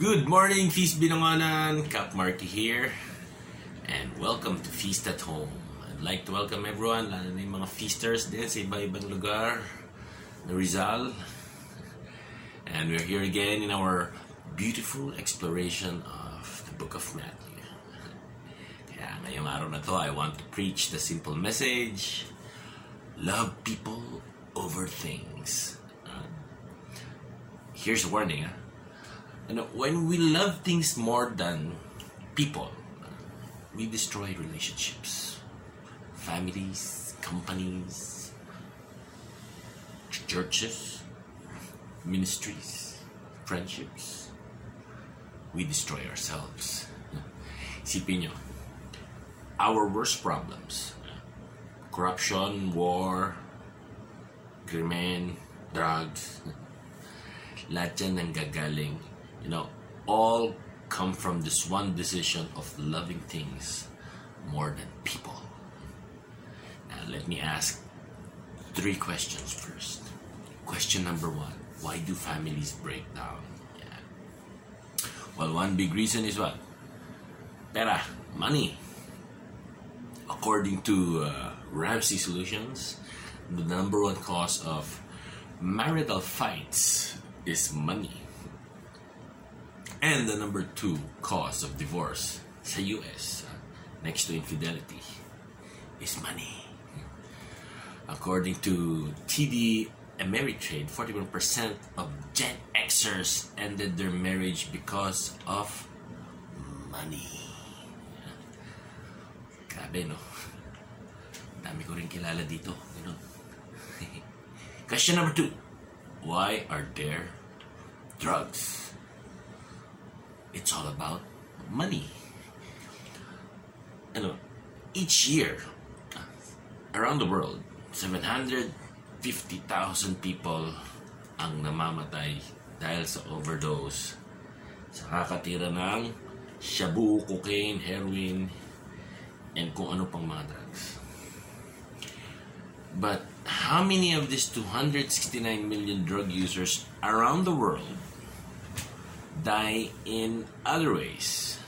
Good morning, Feast Binangonan. Cap Marky here. And welcome to Feast at Home. I'd like to welcome everyone, lalo na yung mga feasters din sa iba-ibang lugar na Rizal. And we're here again in our beautiful exploration of the Book of Matthew. Kaya ngayong araw na to, I want to preach the simple message, love people over things. Uh, here's a warning, ah. You know, when we love things more than people, we destroy relationships, families, companies, ch- churches, ministries, friendships. We destroy ourselves. Isipin our worst problems, corruption, war, krimen, drugs, lahat yan nanggagaling, you know, all come from this one decision of loving things more than people. Now, let me ask three questions first. Question number one Why do families break down? Yeah. Well, one big reason is what? Pera, money. According to uh, Ramsey Solutions, the number one cause of marital fights is money. And the number two cause of divorce sa US, uh, next to infidelity, is money. According to TD Ameritrade, 41% of Gen Xers ended their marriage because of money. Grabe, no? Dami ko rin kilala dito. Ganun. Question number two. Why are there drugs? It's all about money. Ano, each year, around the world, 750,000 people ang namamatay dahil sa overdose sa kakatira ng shabu, cocaine, heroin, and kung ano pang mga drugs. But how many of these 269 million drug users around the world die in other ways?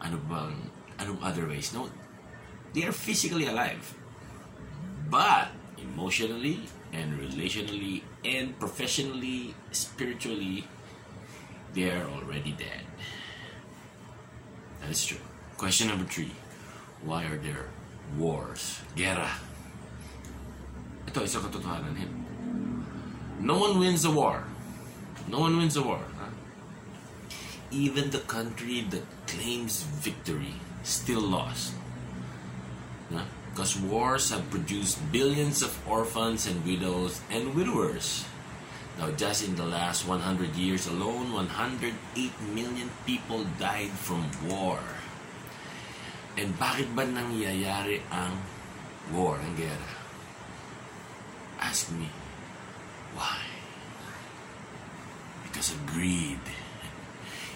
Ano bang, anong other ways? No, they are physically alive. But emotionally and relationally and professionally, spiritually, they are already dead. That is true. Question number three. Why are there wars? Guerra. Ito, isa katotohanan. eh. No one wins a war. No one wins a war. huh? Even the country that claims victory still lost. Because wars have produced billions of orphans and widows and widowers. Now, just in the last 100 years alone, 108 million people died from war. And bakit ba nangyayari ang war, ang gera? Ask me, why? Because of greed.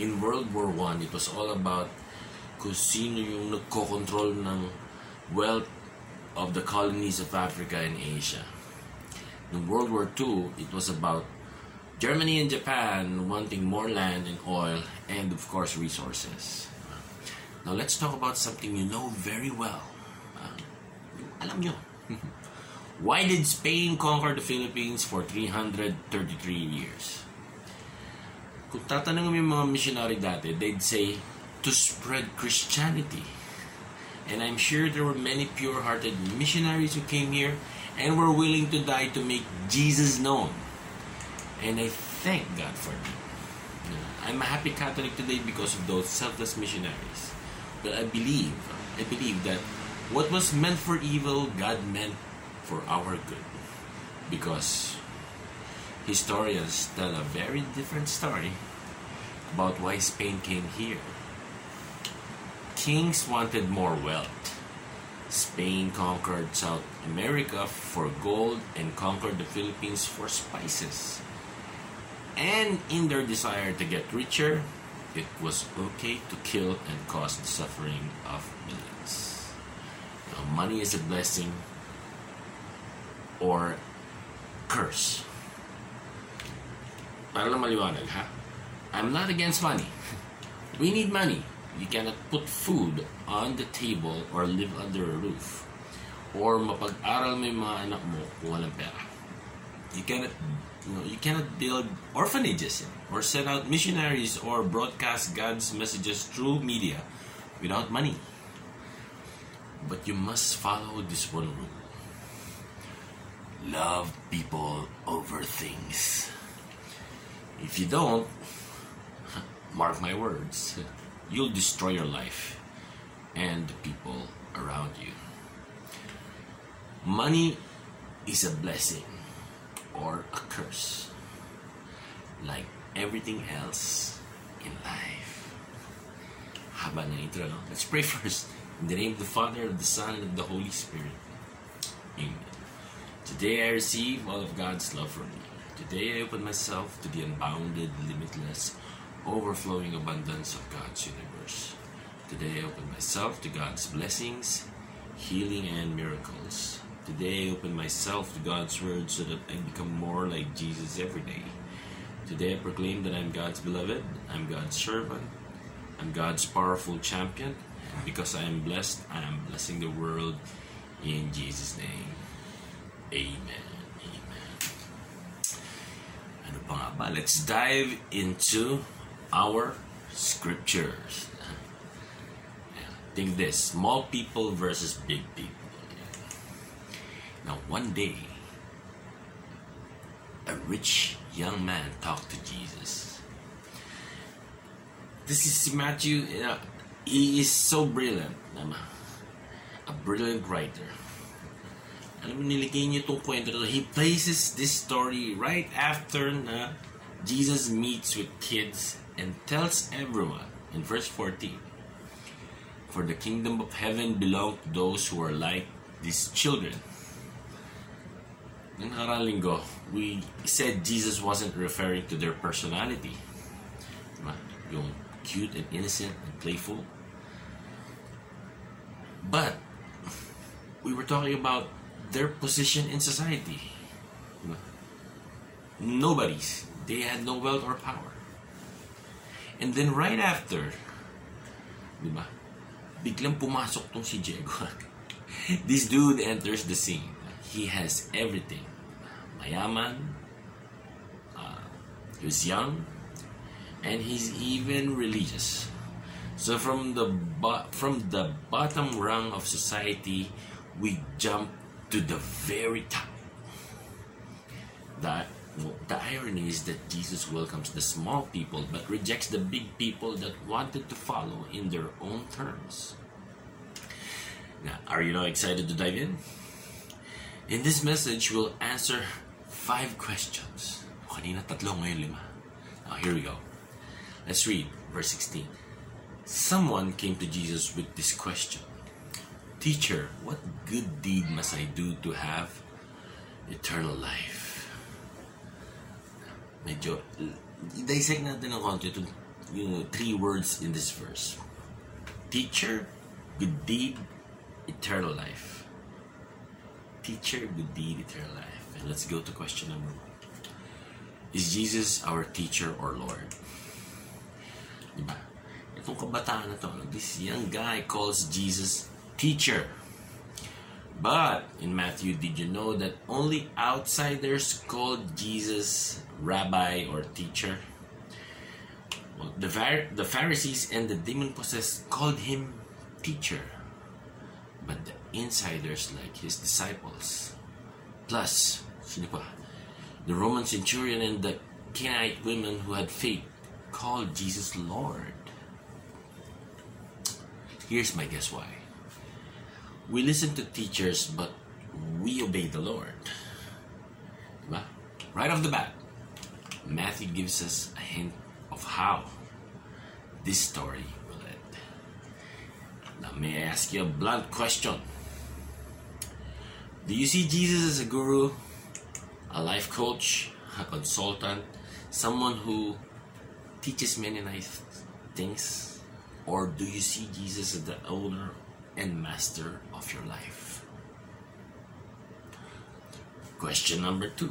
In World War One, it was all about kung sino yung nagkocontrol ng wealth of the colonies of Africa and Asia. In World War II, it was about Germany and Japan wanting more land and oil and, of course, resources. Now, let's talk about something you know very well. Uh, alam nyo. Why did Spain conquer the Philippines for 333 years? Kung tatanungin mo yung mga missionary dati, they'd say, to spread Christianity. And I'm sure there were many pure-hearted missionaries who came here and were willing to die to make Jesus known. And I thank God for them. I'm a happy Catholic today because of those selfless missionaries. But I believe, I believe that what was meant for evil, God meant for our good. Because historians tell a very different story about why Spain came here. Kings wanted more wealth. Spain conquered South America for gold and conquered the Philippines for spices. And in their desire to get richer, it was okay to kill and cause the suffering of millions. Now, money is a blessing or curse. Para lang maliwanag, ha? I'm not against money. We need money. You cannot put food on the table or live under a roof. Or mapag-aral mo yung mga anak mo kung walang pera. You cannot, you know, you cannot build orphanages or send out missionaries or broadcast God's messages through media without money. But you must follow this one rule. Love people over things. If you don't, mark my words, you'll destroy your life and the people around you. Money is a blessing or a curse, like everything else in life. Let's pray first. In the name of the Father, of the Son, and of the Holy Spirit. Amen. Today I receive all of God's love for me. Today I open myself to the unbounded, limitless, overflowing abundance of God's universe. Today I open myself to God's blessings, healing, and miracles. Today I open myself to God's word so that I become more like Jesus every day. Today I proclaim that I'm God's beloved, I'm God's servant, I'm God's powerful champion. Because I am blessed, I am blessing the world in Jesus' name. Amen. Amen. Ba? Let's dive into our scriptures. Think this small people versus big people. Now, one day, a rich young man talked to Jesus. This is Matthew. You know, he is so brilliant. A brilliant writer. Alam mo, niyo itong kwento na. He places this story right after na Jesus meets with kids and tells everyone in verse 14 For the kingdom of heaven belong to those who are like these children. Nung nakaraang linggo, we said Jesus wasn't referring to their personality. Diba? Yung cute and innocent and playful. But, we were talking about their position in society. Diba? Nobody's. They had no wealth or power. And then right after, di ba, biglang pumasok tong si Diego. this dude enters the scene. He has everything. Mayaman, uh, he's young, and he's even religious. So from the bo- from the bottom rung of society, we jump to the very top. That the irony is that Jesus welcomes the small people but rejects the big people that wanted to follow in their own terms. Now, are you now excited to dive in? In this message, we'll answer five questions. Kanina tatlo, ngayon lima. Now, here we go. Let's read verse 16. Someone came to Jesus with this question Teacher, what good deed must I do to have eternal life? medyo dissect natin ng konti itong yung three words in this verse. Teacher, good deed, eternal life. Teacher, good deed, eternal life. And let's go to question number one. Is Jesus our teacher or Lord? Diba? Itong kabataan na to, this young guy calls Jesus teacher. But in Matthew, did you know that only outsiders called Jesus rabbi or teacher? Well, the, the Pharisees and the demon possessed called him teacher. But the insiders, like his disciples, plus? The Roman centurion and the Canaanite women who had faith called Jesus Lord. Here's my guess why. We listen to teachers, but we obey the Lord. Diba? Right off the bat, Matthew gives us a hint of how this story will end. Now, may I ask you a blunt question? Do you see Jesus as a guru, a life coach, a consultant, someone who teaches many nice things? Or do you see Jesus as the owner and master of your life? Question number two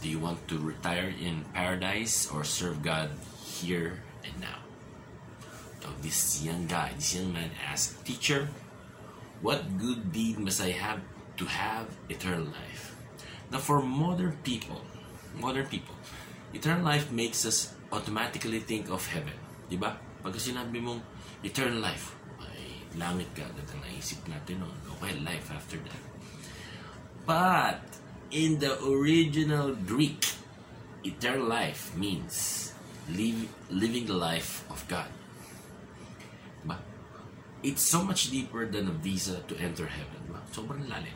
Do you want to retire in paradise or serve God here and now. So this young guy, this young man asked, Teacher, what good deed must I have to have eternal life? Now for modern people, modern people, eternal life makes us automatically think of heaven. Di ba? Pag sinabi mong eternal life, langit ka, agad ang naisip natin noon. Okay, life after that. But in the original Greek, eternal life means live, living the life of God. Diba? It's so much deeper than a visa to enter heaven. Sobrang lalim.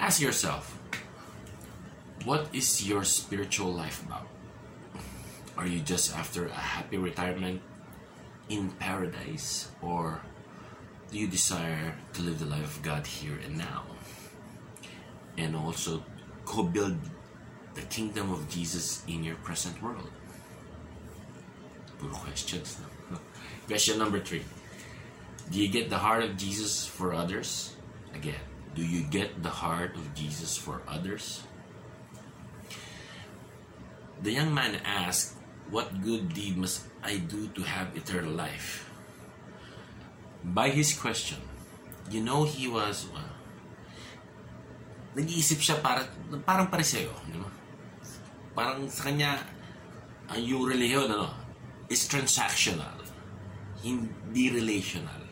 Ask yourself, what is your spiritual life about? Are you just after a happy retirement in paradise? Or do you desire to live the life of God here and now? And also co build the kingdom of Jesus in your present world? Puro questions. No? Question number three Do you get the heart of Jesus for others? Again, do you get the heart of Jesus for others? The young man asked, What good deed must I do to have eternal life? By his question, you know he was, well, nag-iisip siya para, parang pareseyo, di ba? Parang sa kanya, ang yung reliyon, ano, is transactional, hindi relational.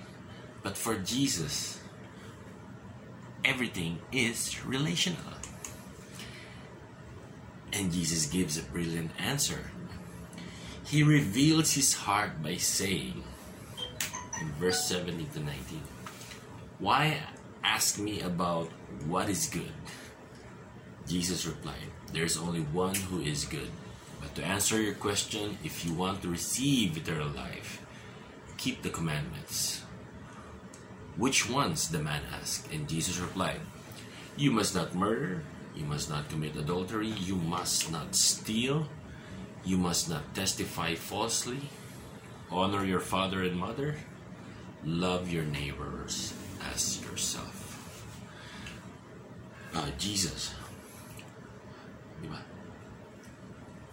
But for Jesus, everything is relational. And Jesus gives a brilliant answer. He reveals his heart by saying, in verse 17 to 19, Why ask me about what is good? Jesus replied, There's only one who is good. But to answer your question, if you want to receive eternal life, keep the commandments. Which ones? the man asked. And Jesus replied, You must not murder, you must not commit adultery, you must not steal, you must not testify falsely, honor your father and mother, love your neighbors as yourself. Uh, Jesus, di ba?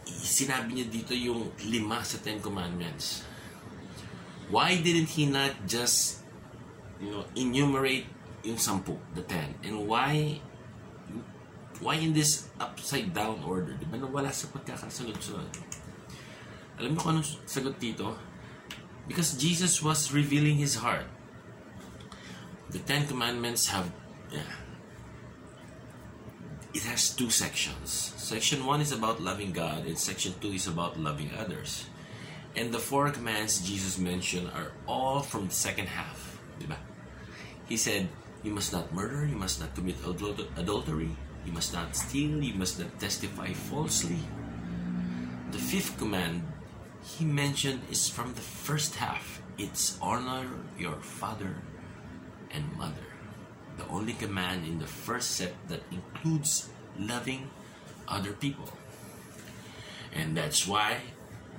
Sinabi niya dito yung lima sa Ten Commandments. Why didn't he not just, you know, enumerate yung sampu, the ten? And why why in this upside down order? Di ba nawala sa pagkakasunod-sunod? Alam mo kung anong sagot dito? Because Jesus was revealing His heart. The Ten Commandments have, yeah, it has two sections. Section 1 is about loving God, and section 2 is about loving others. And the four commands Jesus mentioned are all from the second half. Diba? He said, You must not murder, you must not commit adultery, you must not steal, you must not testify falsely. The fifth command he mentioned is from the first half. It's honor your father and mother. The only command in the first set that includes loving other people. And that's why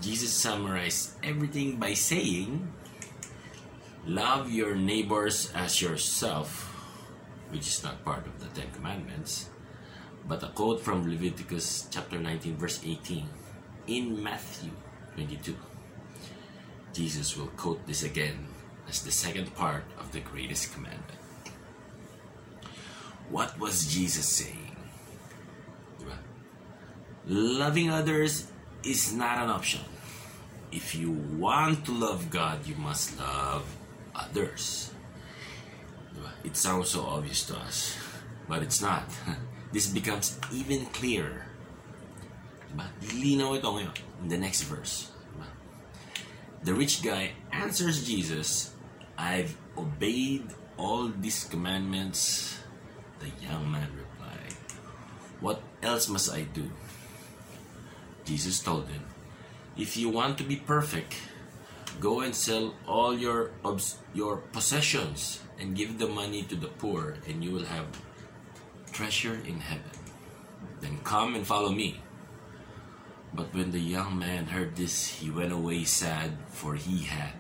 Jesus summarized everything by saying, Love your neighbors as yourself, which is not part of the Ten Commandments, but a quote from Leviticus chapter 19, verse 18. In Matthew 22, Jesus will quote this again as the second part of the greatest commandment. What was Jesus saying? Loving others is not an option. If you want to love God, you must love others. It sounds so obvious to us, but it's not. This becomes even clearer. Diba? Linaw ito ngayon in the next verse. Diba? The rich guy answers Jesus, I've obeyed all these commandments. The young man replied, What else must I do? Jesus told him, If you want to be perfect, go and sell all your your possessions and give the money to the poor, and you will have treasure in heaven. Then come and follow me. But when the young man heard this, he went away sad, for he had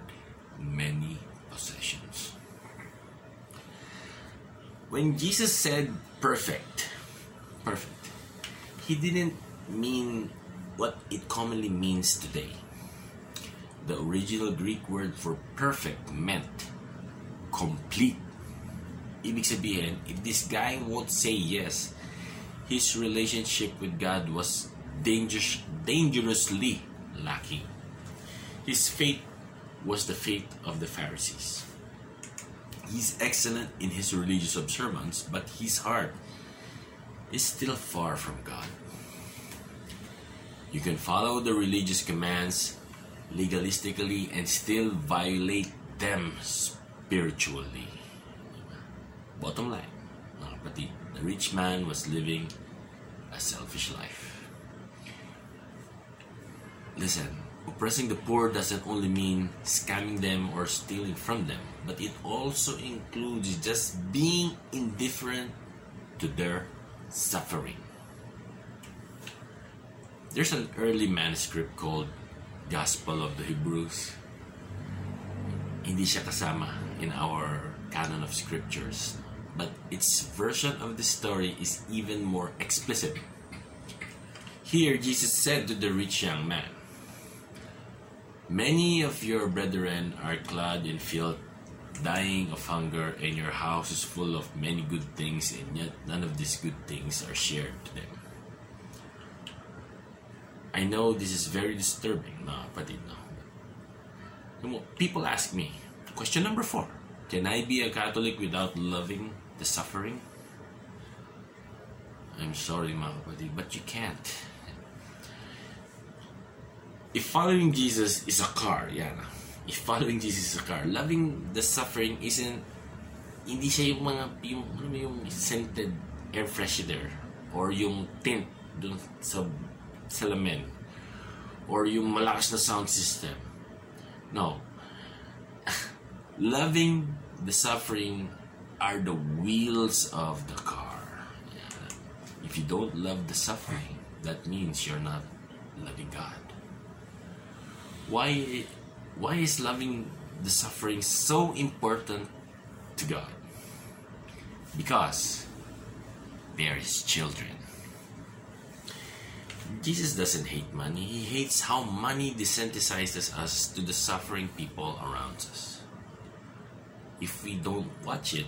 many possessions. When Jesus said perfect, perfect, he didn't mean what it commonly means today. The original Greek word for perfect meant complete. Ibig sabihin, if this guy won't say yes, his relationship with God was dangerous, dangerously lacking. His faith was the faith of the Pharisees. He's excellent in his religious observance, but his heart is still far from God. You can follow the religious commands legalistically and still violate them spiritually. Bottom line, mga the rich man was living a selfish life. Listen, oppressing the poor doesn't only mean scamming them or stealing from them, but it also includes just being indifferent to their suffering. There's an early manuscript called Gospel of the Hebrews. Hindi siya kasama in our canon of scriptures, but its version of the story is even more explicit. Here, Jesus said to the rich young man, Many of your brethren are clad in filth, dying of hunger, and your house is full of many good things, and yet none of these good things are shared to them. I know this is very disturbing, no. People ask me, question number four, can I be a Catholic without loving the suffering? I'm sorry, mga kapatid, but you can't. If following Jesus is a car, yan. If following Jesus is a car, loving the suffering isn't hindi siya yung mga yung ano yung scented air freshener or yung tint dun sa salamin or yung malakas na sound system. No. Loving the suffering are the wheels of the car. If you don't love the suffering, that means you're not loving God. Why why is loving the suffering so important to God? Because they are his children. Jesus doesn't hate money. He hates how money desensitizes us to the suffering people around us. If we don't watch it,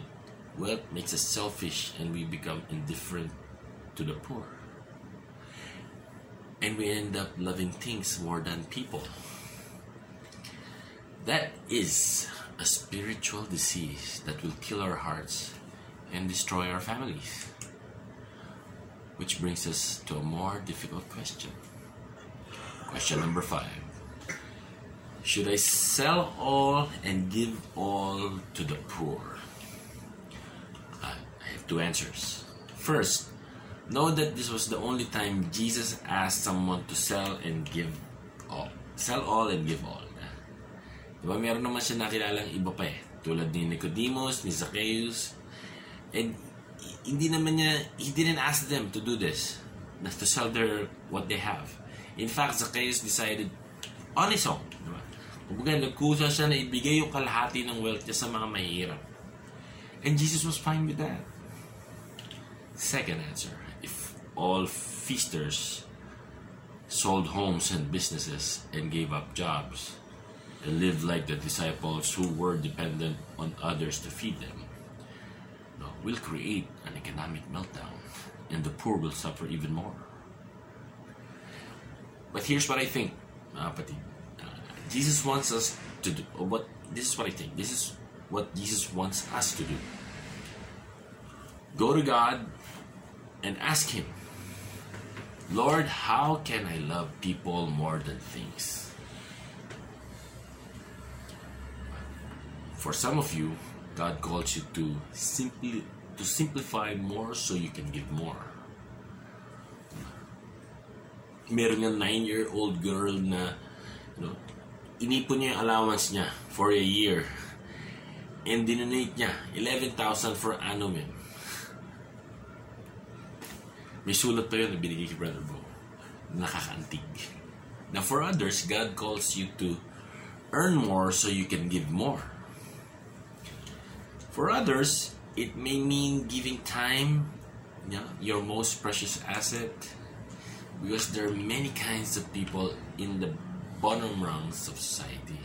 wealth makes us selfish and we become indifferent to the poor. And we end up loving things more than people. That is a spiritual disease that will kill our hearts and destroy our families. Which brings us to a more difficult question. Question number five Should I sell all and give all to the poor? Two answers. First, know that this was the only time Jesus asked someone to sell and give all. Sell all and give all. Diba meron naman siya nakilalang iba pa eh. Tulad ni Nicodemus, ni Zacchaeus. And hindi naman niya, he didn't ask them to do this. To sell their, what they have. In fact, Zacchaeus decided on his own. Diba? Kumbaga, nagkusa siya na ibigay yung kalahati ng wealth niya sa mga mahihirap. And Jesus was fine with that. Second answer, if all feasters sold homes and businesses and gave up jobs and lived like the disciples who were dependent on others to feed them, no, will create an economic meltdown and the poor will suffer even more. But here's what I think, kapatid. Uh, Jesus wants us to do, what, this is what I think, this is what Jesus wants us to do. Go to God and ask Him, Lord, how can I love people more than things? For some of you, God calls you to simply to simplify more so you can give more. Meron nga nine-year-old girl na you know, inipon niya yung allowance niya for a year and dinonate niya 11,000 for annum yun. May sulat pa yun na binigay kay Brother Bo. Nakakaantig. Now for others, God calls you to earn more so you can give more. For others, it may mean giving time, you know, your most precious asset, Because there are many kinds of people in the bottom rungs of society.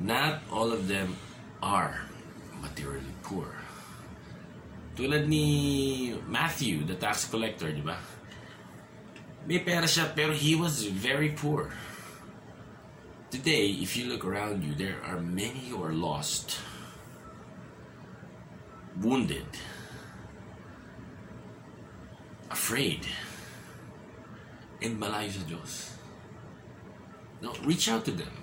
Not all of them are materially poor. Tulad ni Matthew, the tax collector, di ba? May pera siya, pero he was very poor. Today, if you look around you, there are many who are lost, wounded, afraid, and malayo sa Diyos. Now, reach out to them.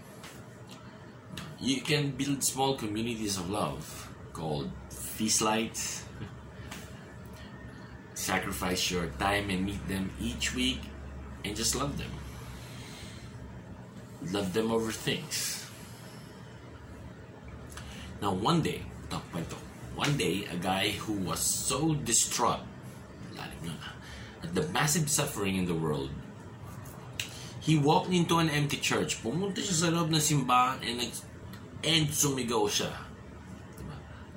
You can build small communities of love called Feast Lights. Sacrifice your time and meet them each week and just love them. Love them over things. Now, one day, ito, kwento. One day, a guy who was so distraught at the massive suffering in the world, he walked into an empty church. Pumunta siya sa loob ng simbahan and, and sumigaw siya.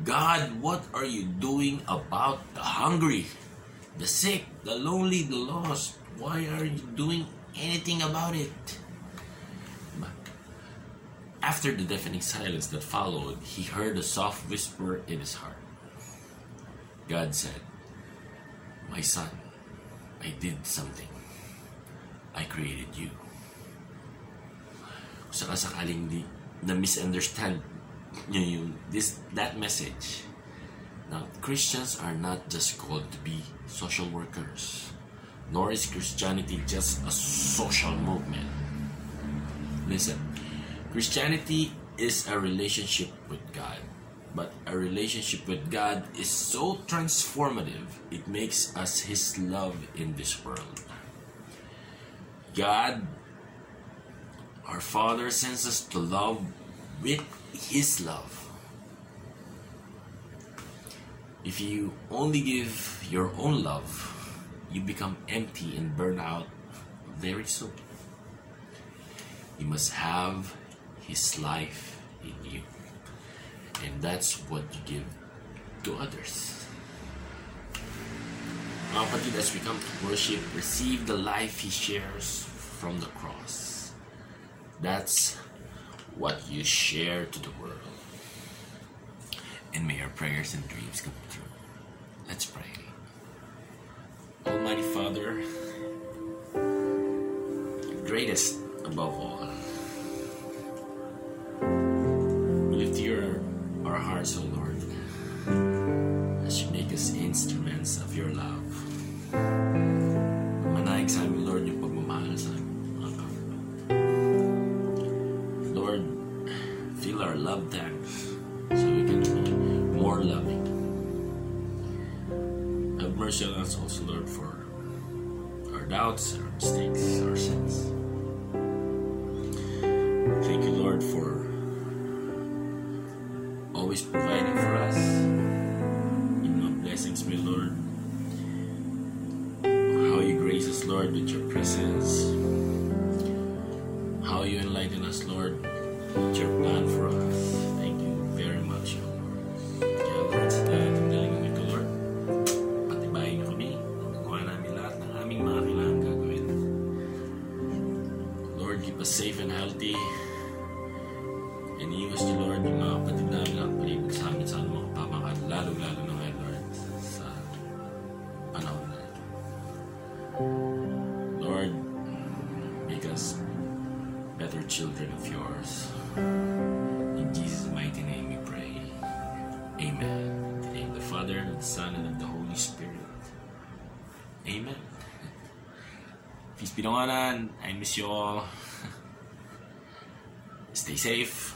God, what are you doing about the hungry, the sick, the lonely, the lost? Why are you doing anything about it? After the deafening silence that followed, he heard a soft whisper in his heart. God said, My son, I did something. I created you. Kung sakaling di, na misunderstand nyo yung, this, that message. Now, Christians are not just called to be social workers, nor is Christianity just a social movement. Listen, Christianity is a relationship with God. But a relationship with God is so transformative, it makes us His love in this world. God, our Father, sends us to love with His love. If you only give your own love, you become empty and burn out very soon. You must have His life in you. And that's what you give to others. Mga kapatid, as we come to worship, receive the life He shares from the cross. That's what you share to the world. And may our prayers and dreams come true. Let's pray. Almighty Father, greatest above all, lift your our hearts, O Lord, as you make us instruments of your love. Lord. Lord, fill our love tanks On us also, Lord, for our doubts, our mistakes, our sins. Thank you, Lord, for always providing for us. In our blessings, my Lord. How you grace us, Lord, with your presence. How you enlighten us, Lord, with your plan us safe and healthy. And iwas niyo, Lord, yung mga kapatid namin at palibig sa amin sa mga pamakan, lalo-lalo na ngayon, Lord, sa panahon na ito. Lord, make us better children of yours. In Jesus' mighty name we pray. Amen. In the name of the Father, and of the Son, and of the Holy Spirit. Amen. Peace be to I miss you all. Safe.